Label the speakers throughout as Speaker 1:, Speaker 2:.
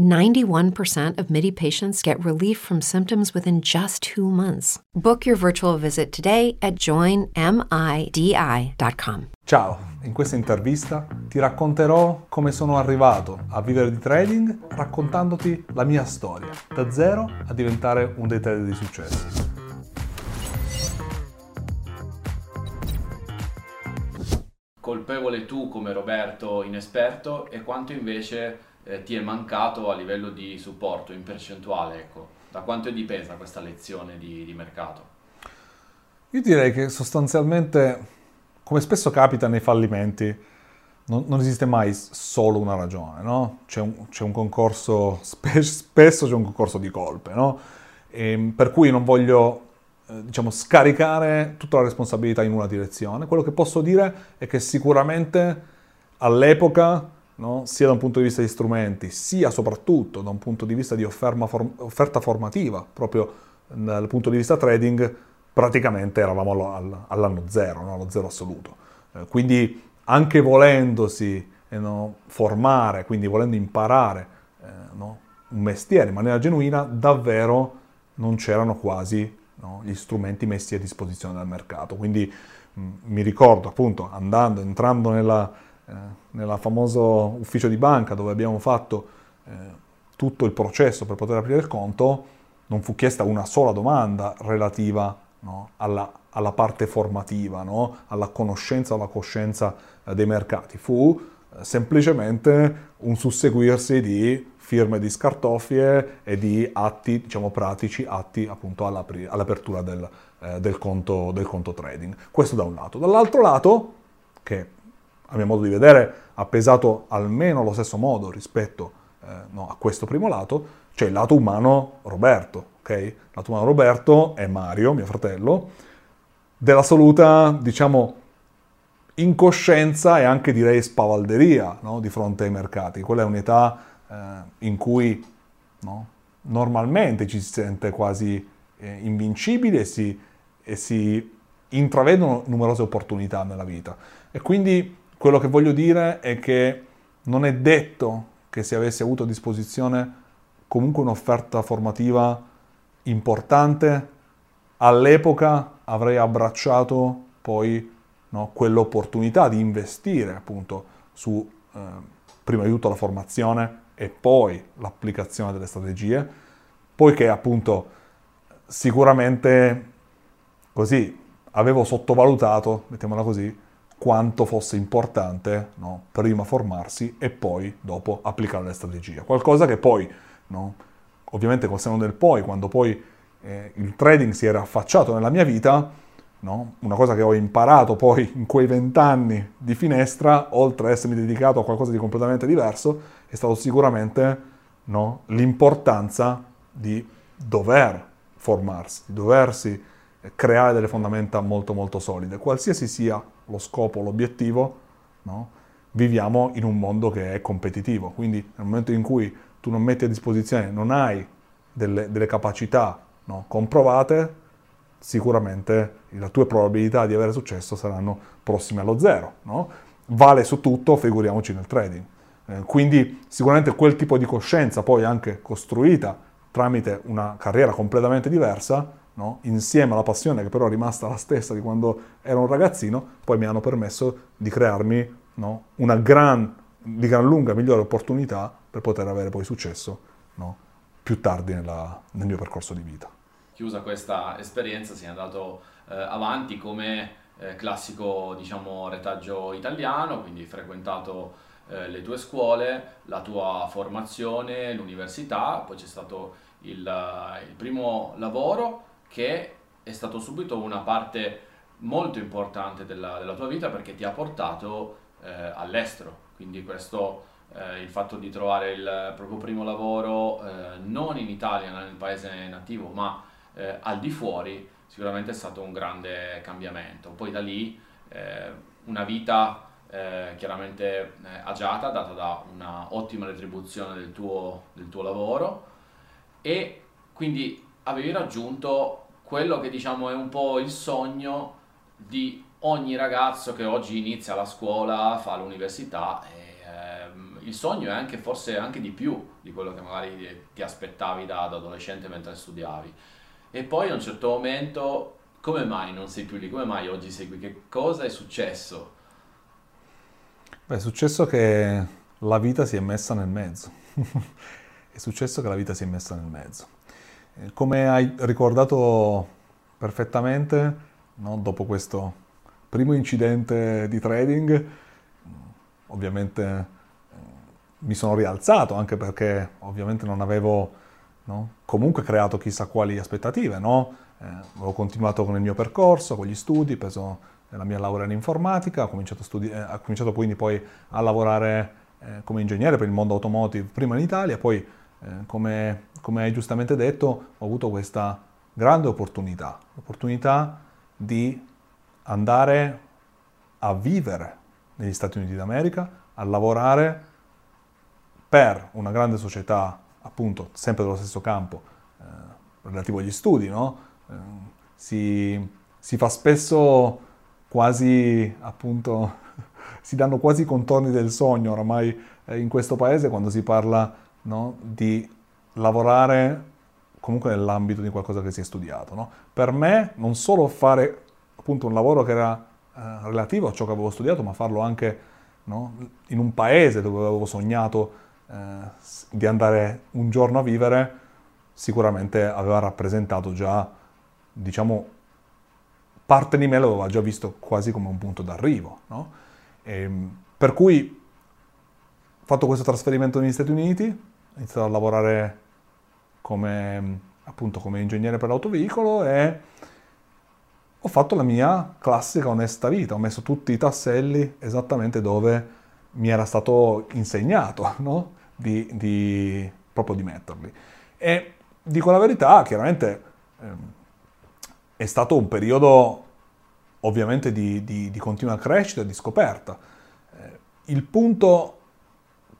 Speaker 1: 91% of MIDI patients get relief from symptoms within just two months. Book your virtual visit today at joinmidi.com.
Speaker 2: Ciao, in questa intervista ti racconterò come sono arrivato a vivere di trading raccontandoti la mia storia, da zero a diventare un dei trader di successo.
Speaker 3: colpevole tu come Roberto inesperto e quanto invece eh, ti è mancato a livello di supporto in percentuale, ecco. Da quanto è dipesa questa lezione di, di mercato?
Speaker 2: Io direi che sostanzialmente, come spesso capita nei fallimenti, non, non esiste mai solo una ragione, no? C'è un, c'è un concorso, spe, spesso c'è un concorso di colpe, no? E, ehm, per cui non voglio eh, diciamo, scaricare tutta la responsabilità in una direzione. Quello che posso dire è che sicuramente all'epoca, no, sia da un punto di vista di strumenti, sia soprattutto da un punto di vista di form- offerta formativa, proprio dal punto di vista trading, praticamente eravamo all'anno zero, no, allo zero assoluto. Eh, quindi anche volendosi eh, no, formare, quindi volendo imparare eh, un mestiere in maniera genuina, davvero non c'erano quasi no? gli strumenti messi a disposizione dal mercato. Quindi mh, mi ricordo appunto andando, entrando nella, eh, nella famoso ufficio di banca dove abbiamo fatto eh, tutto il processo per poter aprire il conto, non fu chiesta una sola domanda relativa no? alla, alla, parte formativa, no? alla conoscenza, alla coscienza eh, dei mercati. Fu eh, semplicemente un susseguirsi di firme di scartoffie e di atti, diciamo, pratici, atti appunto all'apertura del, eh, del, conto, del conto trading. Questo da un lato. Dall'altro lato, che a mio modo di vedere ha pesato almeno allo stesso modo rispetto eh, no, a questo primo lato, c'è il lato umano Roberto, ok? Il lato umano Roberto è Mario, mio fratello, dell'assoluta, diciamo, incoscienza e anche direi spavalderia no? di fronte ai mercati. Quella è un'età eh, in cui no, normalmente ci si sente quasi eh, invincibili e si, e si intravedono numerose opportunità nella vita. E quindi quello che voglio dire è che non è detto che se avessi avuto a disposizione comunque un'offerta formativa importante, all'epoca avrei abbracciato poi no, quell'opportunità di investire appunto su eh, prima di tutto la formazione e poi l'applicazione delle strategie, poiché appunto sicuramente così avevo sottovalutato, mettiamola così, quanto fosse importante no, prima formarsi e poi dopo applicare le strategie. Qualcosa che poi, no, ovviamente col seno del poi, quando poi eh, il trading si era affacciato nella mia vita, no, una cosa che ho imparato poi in quei vent'anni di finestra, oltre ad essermi dedicato a qualcosa di completamente diverso, è stato sicuramente l'importanza di dover formarsi, di doversi creare delle fondamenta molto molto solide. Qualsiasi sia lo scopo, l'obiettivo, no, viviamo in un mondo che è competitivo, quindi nel momento in cui tu non metti a disposizione, non hai delle, delle capacità no, comprovate, sicuramente le tue probabilità di avere successo saranno prossime allo zero. No? Vale su tutto, figuriamoci nel trading. Eh, quindi sicuramente quel tipo di coscienza poi anche costruita tramite una carriera completamente diversa, no? insieme alla passione che però è rimasta la stessa di quando ero un ragazzino, poi mi hanno permesso di crearmi no? una gran, di gran lunga migliore opportunità per poter avere poi successo no? più tardi nella, nel mio percorso di vita.
Speaker 3: Chiusa questa esperienza si è andato eh, avanti come eh, classico diciamo, retaggio italiano, quindi frequentato eh, le tue scuole, la tua formazione, l'università, poi c'è stato il, il primo lavoro che è stato subito una parte molto importante della, della tua vita perché ti ha portato eh, all'estero. Quindi questo, eh, il fatto di trovare il proprio primo lavoro eh, non in Italia, nel paese nativo, ma eh, al di fuori, sicuramente è stato un grande cambiamento. Poi da lì una vita eh, chiaramente eh, agiata, data da una ottima retribuzione del tuo, del tuo lavoro e quindi avevi raggiunto quello che diciamo è un po' il sogno di ogni ragazzo che oggi inizia la scuola, fa l'università e ehm, il sogno è anche forse anche di più di quello che magari ti aspettavi da, da adolescente mentre studiavi. E poi a un certo momento, come mai non sei più lì? Come mai oggi sei qui? Che cosa è successo?
Speaker 2: Beh, è successo che la vita si è messa nel mezzo. è successo che la vita si è messa nel mezzo. Come hai ricordato perfettamente, no? dopo questo primo incidente di trading, ovviamente eh, mi sono rialzato anche perché ovviamente non avevo no? comunque creato chissà quali aspettative, no? eh, ho continuato con il mio percorso, con gli studi, preso la mia laurea in informatica, ho cominciato, studi- eh, ho cominciato quindi poi a lavorare eh, come ingegnere per il mondo automotive prima in Italia, poi come, come hai giustamente detto ho avuto questa grande opportunità, l'opportunità di andare a vivere negli Stati Uniti d'America, a lavorare per una grande società, appunto, sempre dello stesso campo, eh, relativo agli studi, no? Eh, si, si, fa spesso quasi, appunto, si danno quasi i contorni del sogno oramai eh, in questo paese quando si parla no? di lavorare comunque nell'ambito di qualcosa che si è studiato. No? Per me non solo fare appunto un lavoro che era eh, relativo a ciò che avevo studiato, ma farlo anche no? in un paese dove avevo sognato eh, di andare un giorno a vivere, sicuramente aveva rappresentato già, diciamo, parte di me l'aveva già visto quasi come un punto d'arrivo. No? E, ehm, per cui fatto questo trasferimento negli Stati Uniti, iniziato a lavorare come, appunto, come ingegnere per l'autoveicolo e ho fatto la mia classica onesta vita, ho messo tutti i tasselli esattamente dove mi era stato insegnato, no? di, di, proprio di metterli. E dico la verità, chiaramente ehm, è stato un periodo ovviamente di, di, di continua crescita, di scoperta. Eh, il punto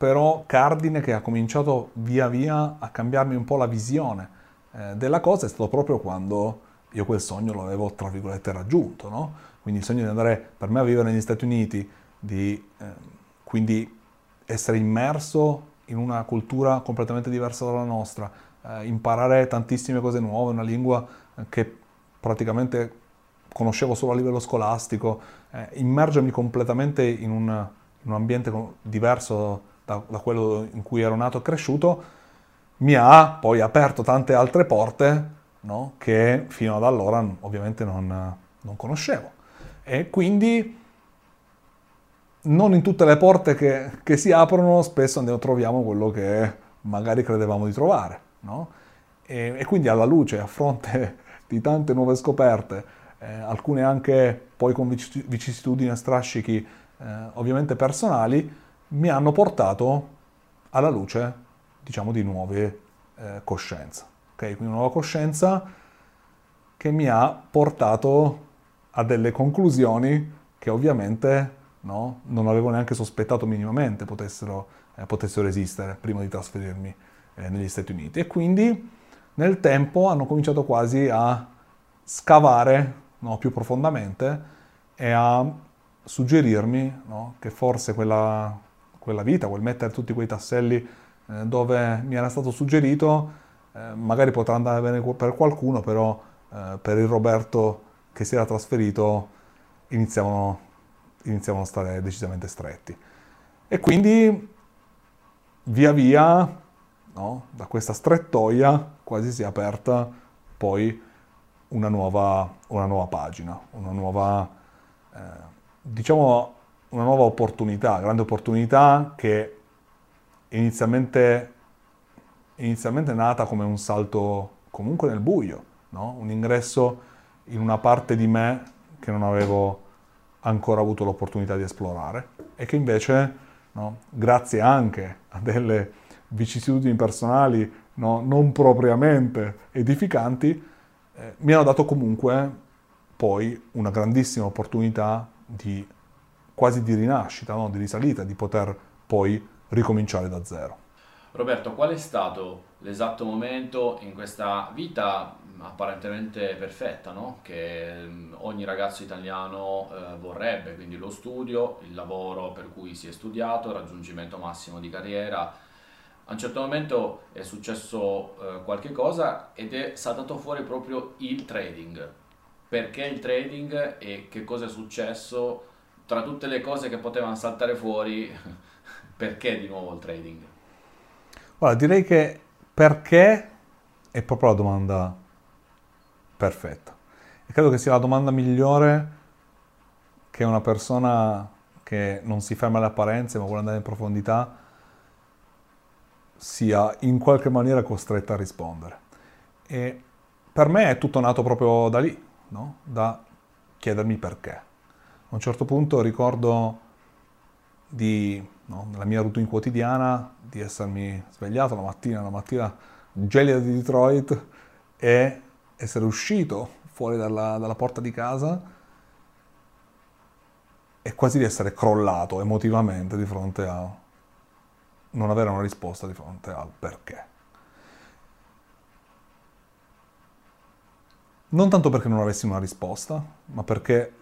Speaker 2: però cardine che ha cominciato via via a cambiarmi un po' la visione eh, della cosa è stato proprio quando io quel sogno l'avevo, tra virgolette, raggiunto, no? Quindi il sogno di andare per me a vivere negli Stati Uniti, di eh, quindi essere immerso in una cultura completamente diversa dalla nostra, eh, imparare tantissime cose nuove, una lingua che praticamente conoscevo solo a livello scolastico, eh, immergermi completamente in un, in un ambiente diverso da, da, quello in cui ero nato e cresciuto, mi ha poi aperto tante altre porte no? che fino ad allora ovviamente non, non conoscevo. E quindi non in tutte le porte che, che, si aprono spesso ne troviamo quello che magari credevamo di trovare. No? E, e, quindi alla luce, a fronte di tante nuove scoperte, eh, alcune anche poi con vicissitudini e strascichi eh, ovviamente personali, mi hanno portato alla luce, diciamo, di nuove eh, coscienze. Okay? Quindi una nuova coscienza che mi ha portato a delle conclusioni che ovviamente no, non avevo neanche sospettato minimamente potessero, eh, potessero esistere prima di trasferirmi eh, negli Stati Uniti. E quindi nel tempo hanno cominciato quasi a scavare no, più profondamente e a suggerirmi no, che forse quella, quella, vita, quel mettere tutti quei tasselli eh, dove mi era stato suggerito, eh, magari potrà andare bene per qualcuno, però eh, per il Roberto che si era trasferito iniziavano, iniziavano a stare decisamente stretti. E quindi via via, no, da questa strettoia, quasi si è aperta poi una nuova, una nuova pagina, una nuova, eh, diciamo, una nuova opportunità, grande opportunità che inizialmente inizialmente nata come un salto comunque nel buio, no? un ingresso in una parte di me che non avevo ancora avuto l'opportunità di esplorare e che invece, no, grazie anche a delle vicissitudini personali no, non propriamente edificanti, eh, mi hanno dato comunque poi una grandissima opportunità di quasi di rinascita, no? di risalita, di poter poi ricominciare da zero.
Speaker 3: Roberto, qual è stato l'esatto momento in questa vita apparentemente perfetta, no? che ogni ragazzo italiano eh, vorrebbe, quindi lo studio, il lavoro per cui si è studiato, il raggiungimento massimo di carriera. A un certo momento è successo eh, qualche cosa ed è saltato fuori proprio il trading. Perché il trading e che cosa è successo? Tra tutte le cose che potevano saltare fuori, perché di nuovo il trading?
Speaker 2: Guarda, direi che perché è proprio la domanda perfetta. E credo che sia la domanda migliore che una persona che non si ferma alle apparenze ma vuole andare in profondità sia in qualche maniera costretta a rispondere. E per me è tutto nato proprio da lì, no? da chiedermi perché. A un certo punto ricordo di, no, nella mia routine quotidiana di essermi svegliato la mattina, una mattina gelida di Detroit e essere uscito fuori dalla, dalla porta di casa e quasi di essere crollato emotivamente di fronte a non avere una risposta di fronte al perché. Non tanto perché non avessi una risposta, ma perché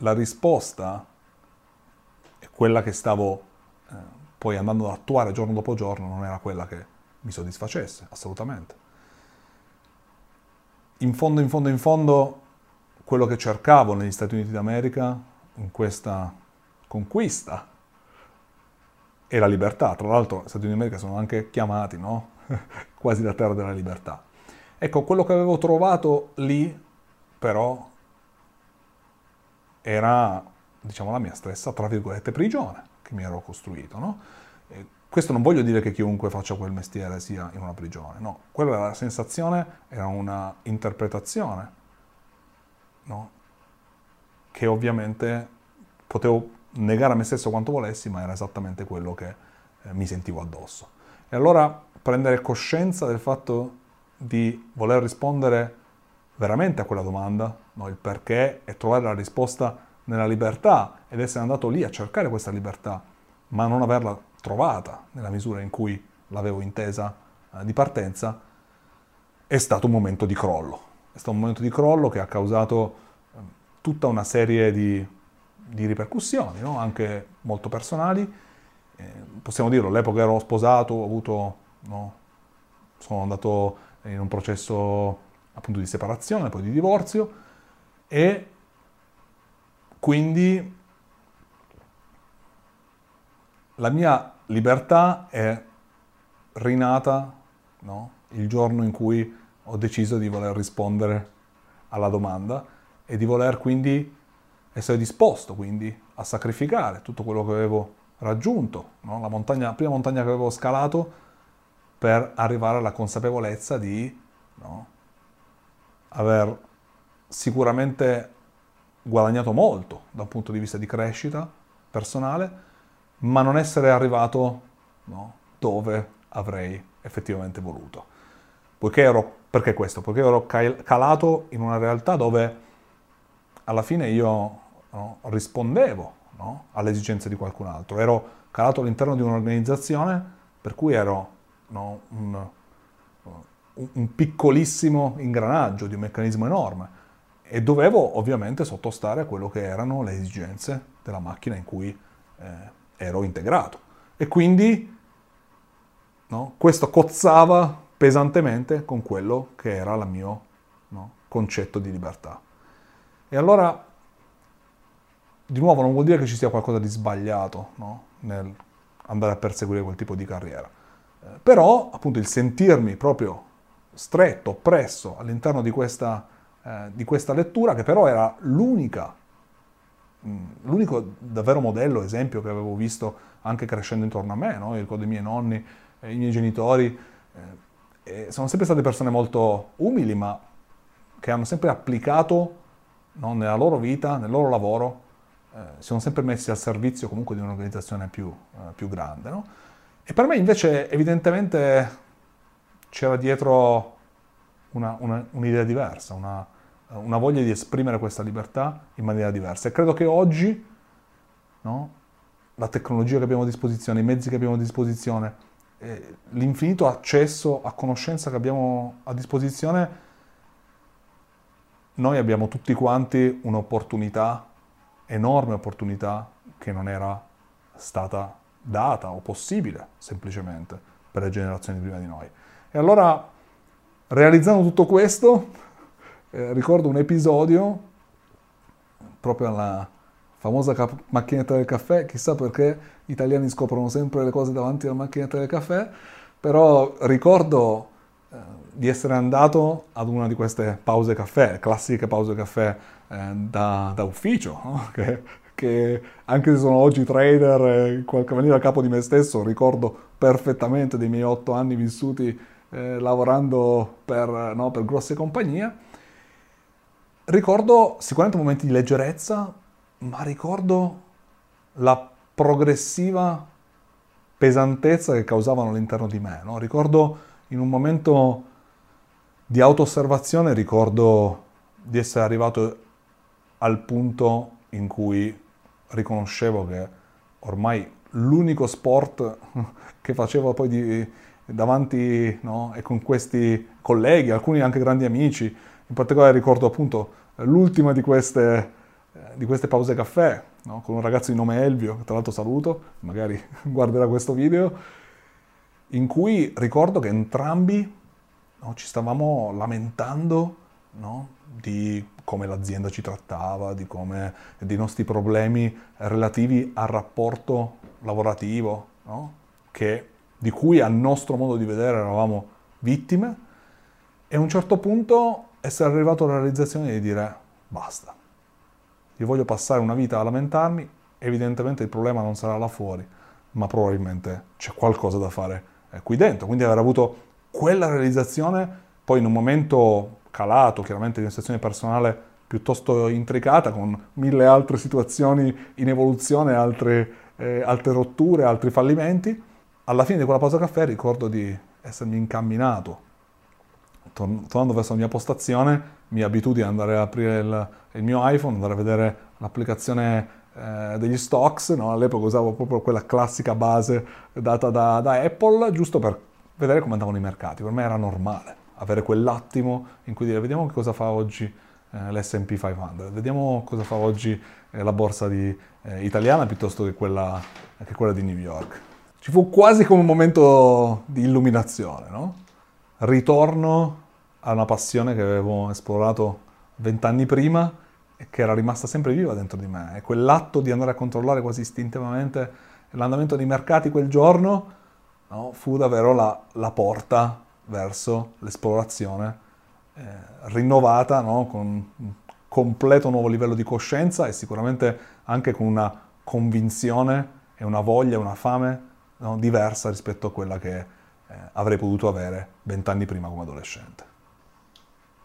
Speaker 2: la risposta è quella che stavo eh, poi andando ad attuare giorno dopo giorno, non era quella che mi soddisfacesse, assolutamente in fondo, in fondo, in fondo, quello che cercavo negli Stati Uniti d'America, in questa conquista, è la libertà. Tra l'altro, gli Stati Uniti d'America sono anche chiamati, no? Quasi la terra della libertà. Ecco, quello che avevo trovato lì, però, era, diciamo, la mia stessa, tra virgolette, prigione che mi ero costruito, no? Questo non voglio dire che chiunque faccia quel mestiere sia in una prigione, no, quella era la sensazione, era una interpretazione, no? che ovviamente potevo negare a me stesso quanto volessi, ma era esattamente quello che eh, mi sentivo addosso. E allora prendere coscienza del fatto di voler rispondere veramente a quella domanda, no? il perché, e trovare la risposta nella libertà ed essere andato lì a cercare questa libertà, ma non averla trovata nella misura in cui l'avevo intesa eh, di partenza, è stato un momento di crollo. È stato un momento di crollo che ha causato eh, tutta una serie di, di ripercussioni, no? anche molto personali. Eh, possiamo dirlo, all'epoca ero sposato, ho avuto, no? sono andato in un processo appunto di separazione, poi di divorzio e quindi la mia libertà è rinata no? il giorno in cui ho deciso di voler rispondere alla domanda e di voler quindi essere disposto quindi a sacrificare tutto quello che avevo raggiunto, no? la, montagna, la, prima montagna che avevo scalato per arrivare alla consapevolezza di no? aver sicuramente guadagnato molto da un punto di vista di crescita personale, ma non essere arrivato no, dove avrei effettivamente voluto. Poiché ero, perché questo? Perché ero calato in una realtà dove alla fine io no, rispondevo no, alle esigenze di qualcun altro. Ero calato all'interno di un'organizzazione per cui ero un, un piccolissimo ingranaggio di un meccanismo enorme e dovevo ovviamente sottostare a quello che erano le esigenze della macchina in cui eh, ero integrato. E quindi no, questo cozzava pesantemente con quello che era il mio no, concetto di libertà. E allora, di nuovo, non vuol dire che ci sia qualcosa di sbagliato no, nel andare a perseguire quel tipo di carriera. Eh, però, appunto, il sentirmi proprio stretto, oppresso all'interno di questa, eh, di questa lettura, che però era l'unica Mm, l'unico davvero modello, esempio che avevo visto anche crescendo intorno a me, no? ricordo i miei nonni, i miei genitori, eh, sono sempre state persone molto umili, ma che hanno sempre applicato no, nella loro vita, nel loro lavoro, eh, si sono sempre messi al servizio comunque di un'organizzazione più, eh, più grande. No? E per me invece evidentemente c'era dietro una, una, un'idea diversa, una, una voglia di esprimere questa libertà in maniera diversa. E credo che oggi no? la tecnologia che abbiamo a disposizione, i mezzi che abbiamo a disposizione, eh, l'infinito accesso a conoscenza che abbiamo a disposizione, noi abbiamo tutti quanti un'opportunità, enorme opportunità, che non era stata data o possibile semplicemente per le generazioni prima di noi. E allora, realizzando tutto questo, eh, ricordo un episodio proprio alla famosa cap- macchinetta del caffè, chissà perché gli italiani scoprono sempre le cose davanti alla macchinetta del caffè, però ricordo eh, di essere andato ad una di queste pause caffè, classiche pause caffè eh, da, da, ufficio, no? che, che, anche se sono oggi trader in qualche maniera capo di me stesso, ricordo perfettamente dei miei otto anni vissuti eh, lavorando per, no, per grosse compagnie. Ricordo sicuramente momenti di leggerezza, ma ricordo la progressiva pesantezza che causavano all'interno di me. No? Ricordo in un momento di auto-osservazione, ricordo di essere arrivato al punto in cui riconoscevo che ormai l'unico sport che facevo poi di, davanti no? e con questi colleghi, alcuni anche grandi amici, in particolare ricordo appunto l'ultima di queste eh, di queste pause caffè no? con un ragazzo di nome Elvio, che tra l'altro saluto, magari guarderà questo video, in cui ricordo che entrambi no, ci stavamo lamentando di come l'azienda ci trattava, di come, dei nostri problemi relativi al rapporto lavorativo, che, di cui a nostro modo di vedere eravamo vittime, e a un certo punto essere arrivato alla realizzazione di dire basta io voglio passare una vita a lamentarmi, evidentemente il problema non sarà là fuori, ma probabilmente c'è qualcosa da fare qui dentro. Quindi aver avuto quella realizzazione, poi in un momento calato, chiaramente di una situazione personale piuttosto intricata, con mille altre situazioni in evoluzione, altre, eh, altre rotture, altri fallimenti, alla fine di quella pausa caffè ricordo di essermi incamminato tornando verso la mia postazione, mi abitudi ad andare ad aprire il, il mio iPhone, andare a vedere l'applicazione eh, degli stocks, no? all'epoca usavo proprio quella classica base data da, da, Apple, giusto per vedere come andavano i mercati. Per me era normale avere quell'attimo in cui dire vediamo che cosa fa oggi eh, l'S&P 500, vediamo cosa fa oggi eh, la borsa di, eh, italiana piuttosto che quella, che quella di New York. Ci fu quasi come un momento di illuminazione, no? ritorno a una passione che avevo esplorato vent'anni prima e che era rimasta sempre viva dentro di me. E quell'atto di andare a controllare quasi istintivamente l'andamento dei mercati quel giorno no, fu davvero la, la, porta verso l'esplorazione eh, rinnovata, no, con un completo nuovo livello di coscienza e sicuramente anche con una convinzione e una voglia, una fame no, diversa rispetto a quella che eh, avrei potuto avere vent'anni prima come adolescente.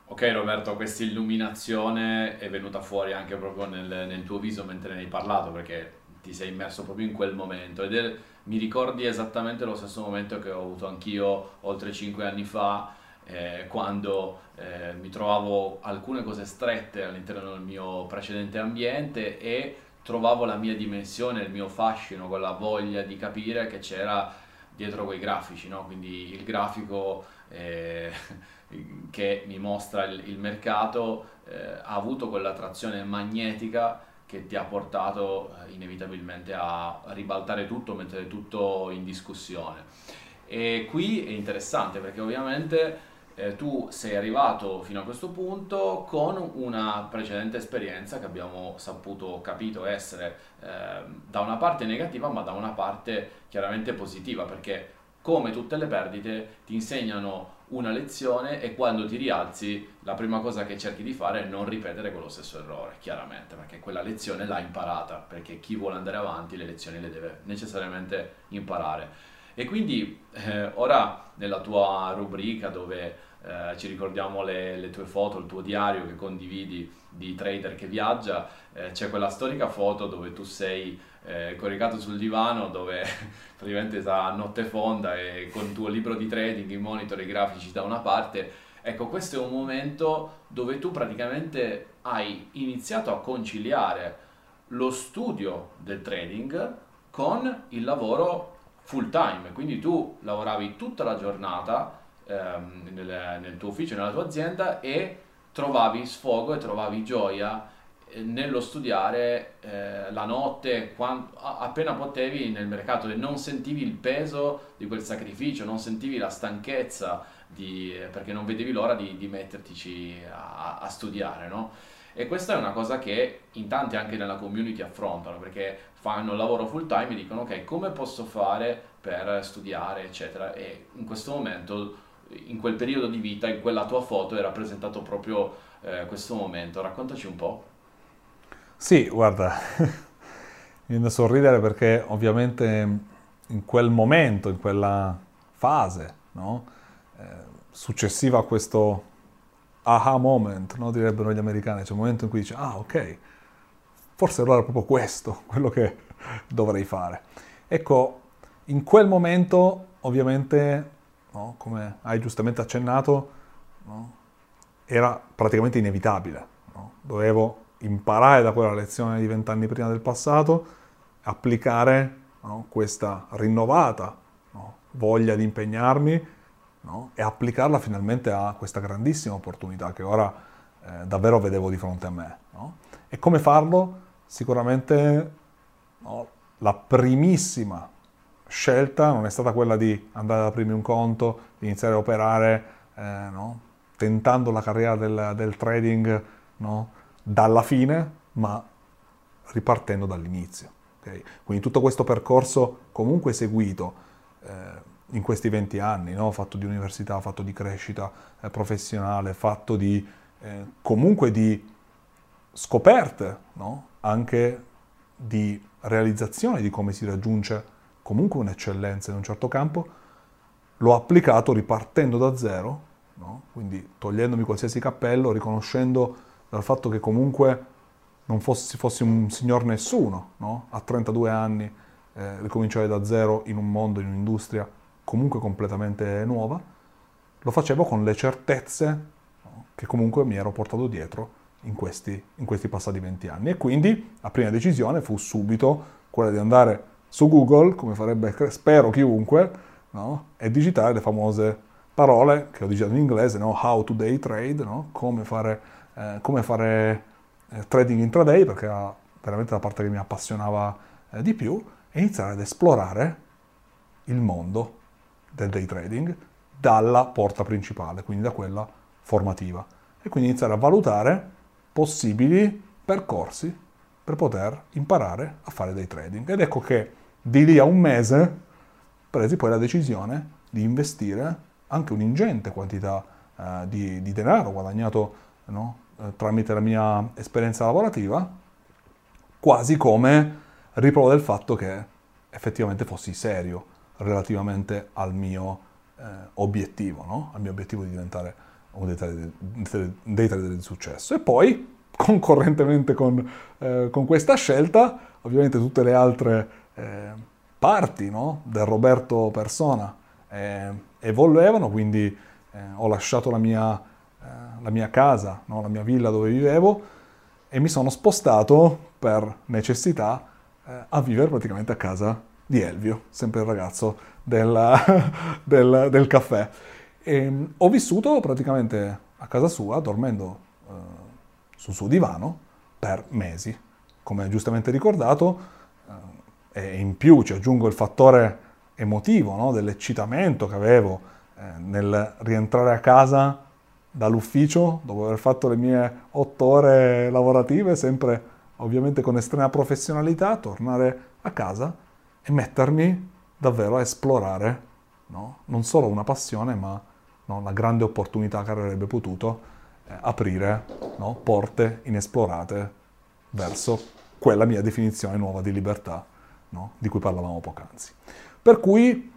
Speaker 3: Ok Roberto, questa illuminazione è venuta fuori anche proprio nel, nel, tuo viso mentre ne hai parlato perché ti sei immerso proprio in quel momento ed è, mi ricordi esattamente lo stesso momento che ho avuto anch'io oltre cinque anni fa eh, quando eh, mi trovavo alcune cose strette all'interno del mio precedente ambiente e trovavo la mia dimensione, il mio fascino, quella voglia di capire che c'era dietro quei grafici, no? quindi il grafico eh, che mi mostra il, il mercato eh, ha avuto quell'attrazione magnetica che ti ha portato eh, inevitabilmente a ribaltare tutto, mettere tutto in discussione. E qui è interessante perché ovviamente eh, tu sei arrivato fino a questo punto con una precedente esperienza che abbiamo saputo, capito essere eh, da una parte negativa ma da una parte chiaramente positiva perché come tutte le perdite ti insegnano una lezione e quando ti rialzi la prima cosa che cerchi di fare è non ripetere quello stesso errore, chiaramente, perché quella lezione l'ha imparata, perché chi vuole andare avanti le lezioni le deve necessariamente imparare. E quindi eh, ora nella tua rubrica dove eh, ci ricordiamo le, le, tue foto, il tuo diario che condividi di trader che viaggia, eh, c'è quella storica foto dove tu sei eh, coricato sul divano, dove praticamente sta a notte fonda e con il tuo libro di trading, i monitor, i grafici da una parte. Ecco, questo è un momento dove tu praticamente hai iniziato a conciliare lo studio del trading con il lavoro full time, quindi tu lavoravi tutta la giornata ehm, nel, nel, tuo ufficio, nella tua azienda e trovavi sfogo e trovavi gioia eh, nello studiare eh, la notte quando, appena potevi nel mercato e non sentivi il peso di quel sacrificio, non sentivi la stanchezza di, perché non vedevi l'ora di, di mettertici a, a studiare, no? E questa è una cosa che in tanti anche nella community affrontano perché fanno il lavoro full time e dicono ok come posso fare per studiare eccetera e in questo momento in quel periodo di vita in quella tua foto è rappresentato proprio eh, questo momento raccontaci un po'
Speaker 2: sì guarda mi viene da sorridere perché ovviamente in quel momento in quella fase no? eh, successiva a questo aha moment, no? direbbero gli americani, c'è un momento in cui dici, ah ok, forse allora è proprio questo quello che dovrei fare. Ecco, in quel momento ovviamente, no? come hai giustamente accennato, no? era praticamente inevitabile. Dovevo imparare da quella lezione di vent'anni prima del passato, applicare questa rinnovata voglia di impegnarmi no? e applicarla finalmente a questa grandissima opportunità che ora eh, davvero vedevo di fronte a me. No? E come farlo? Sicuramente no, la primissima scelta non è stata quella di andare ad aprirmi un conto, di iniziare a operare, eh, tentando la carriera del, del trading dalla fine, ma ripartendo dall'inizio. Okay? Quindi tutto questo percorso comunque seguito, eh, in questi 20 anni, no? fatto di università, fatto di crescita eh, professionale, fatto di eh, comunque di scoperte, no? Anche di realizzazione di come si raggiunge comunque un'eccellenza in un certo campo, l'ho applicato ripartendo da zero, no? quindi togliendomi qualsiasi cappello, riconoscendo dal fatto che comunque non fossi, fossi un signor nessuno, a 32 anni eh, ricominciare da zero in un mondo, in un'industria comunque completamente nuova, lo facevo con le certezze che comunque mi ero portato dietro in questi, in questi passati 20 anni. E quindi la prima decisione fu subito quella di andare su Google, come farebbe, spero, chiunque, no? e digitare le famose parole che ho digitato in inglese, no? how to day trade, no? come fare, eh, come fare eh, trading intraday, perché era veramente la parte che mi appassionava eh, di più, e iniziare ad esplorare il mondo del day trading dalla porta principale, quindi da quella formativa. E quindi iniziare a valutare possibili percorsi per poter imparare a fare day trading. Ed ecco che di lì a un mese presi poi la decisione di investire anche un'ingente quantità eh, di, di, denaro guadagnato no, eh, tramite la mia esperienza lavorativa, quasi come riprova del fatto che effettivamente fossi serio relativamente al mio eh, obiettivo, no? al mio obiettivo di diventare un dei dei trader di successo. E poi, concorrentemente con, eh, con, questa scelta, ovviamente tutte le altre eh, parti no? del Roberto persona eh, evolvevano, quindi eh, ho lasciato la mia, eh, la mia casa, no? la mia villa dove vivevo e mi sono spostato per necessità a vivere praticamente a casa di Elvio, sempre il ragazzo del, del, del caffè. E, ehm, ho vissuto praticamente a casa sua, dormendo eh, sul suo divano, per mesi. Come giustamente ricordato, eh, e in più ci aggiungo il fattore emotivo no, dell'eccitamento che avevo eh, nel rientrare a casa dall'ufficio dopo aver fatto le mie otto ore lavorative, sempre ovviamente con estrema professionalità, tornare a casa e mettermi davvero a esplorare no? non solo una passione, ma no, la grande opportunità che avrebbe potuto eh, aprire no? porte inesplorate verso quella mia definizione nuova di libertà di cui parlavamo poc'anzi. Per cui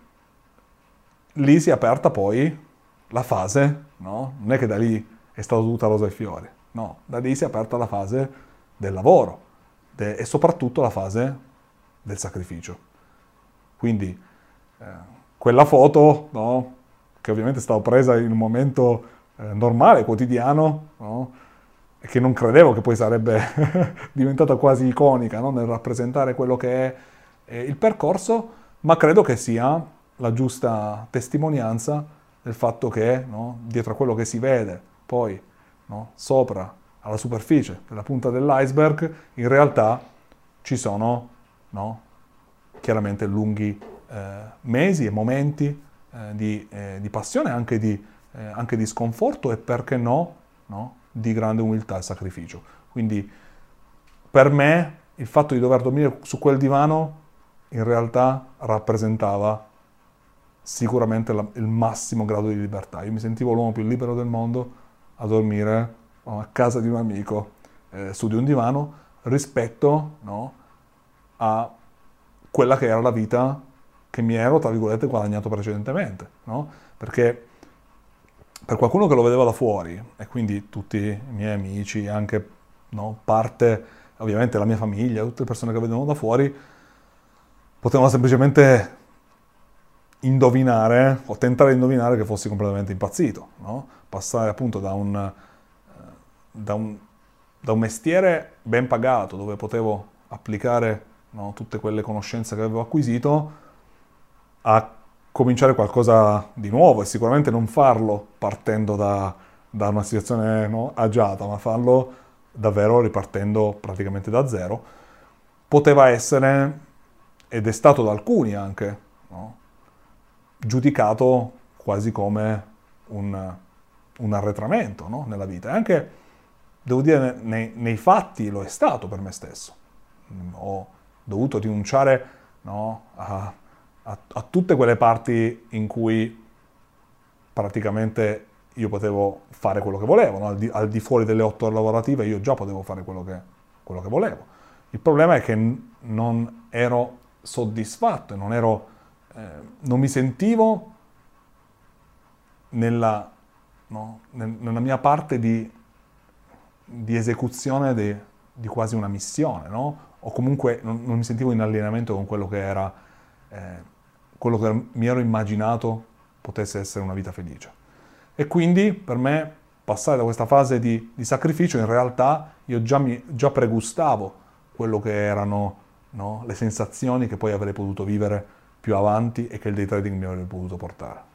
Speaker 2: lì si è aperta poi la fase, non è che da lì è stata tutta rosa e fiori, no, da lì si è aperta la fase del lavoro de- e soprattutto la fase del sacrificio. Quindi eh, quella foto, no, che ovviamente è stata presa in un momento eh, normale, quotidiano, no, e che non credevo che poi sarebbe diventata quasi iconica no? nel rappresentare quello che è eh, il percorso, ma credo che sia la giusta testimonianza del fatto che no, dietro a quello che si vede poi sopra alla superficie della punta dell'iceberg, in realtà ci sono no, chiaramente lunghi eh, mesi e momenti eh, di, eh, di, passione, anche di, eh, anche di, sconforto e perché no, no, di grande umiltà e sacrificio. Quindi per me il fatto di dover dormire su quel divano in realtà rappresentava sicuramente la, il massimo grado di libertà. Io mi sentivo l'uomo più libero del mondo a dormire a casa di un amico eh, su di un divano rispetto no, a quella che era la vita che mi ero, tra virgolette, guadagnato precedentemente. No? Perché per qualcuno che lo vedeva da fuori, e quindi tutti i miei amici, anche no, parte, ovviamente la mia famiglia, tutte le persone che vedevano da fuori, potevano semplicemente indovinare o tentare di indovinare che fossi completamente impazzito, no? passare appunto da un, eh, da, un, da un, mestiere ben pagato dove potevo applicare no, tutte quelle conoscenze che avevo acquisito a cominciare qualcosa di nuovo e sicuramente non farlo partendo da, da una situazione no, agiata, ma farlo davvero ripartendo praticamente da zero, poteva essere, ed è stato da alcuni anche, no? giudicato quasi come un, un arretramento no? nella vita. E anche, devo dire, nei, nei, fatti lo è stato per me stesso. Ho dovuto rinunciare a, a, a tutte quelle parti in cui praticamente io potevo fare quello che volevo, no? al, di, al, di, fuori delle otto ore lavorative io già potevo fare quello che, quello che volevo. Il problema è che n- non ero soddisfatto, non ero eh, non mi sentivo nella, no, nella mia parte di, di esecuzione di, di, quasi una missione, no? o comunque non, non, mi sentivo in allineamento con quello che era, eh, quello che mi ero immaginato potesse essere una vita felice. E quindi per me passare da questa fase di, di sacrificio, in realtà io già, mi, già pregustavo quello che erano no, le sensazioni che poi avrei potuto vivere più avanti e che il day trading mi avrebbe potuto portare.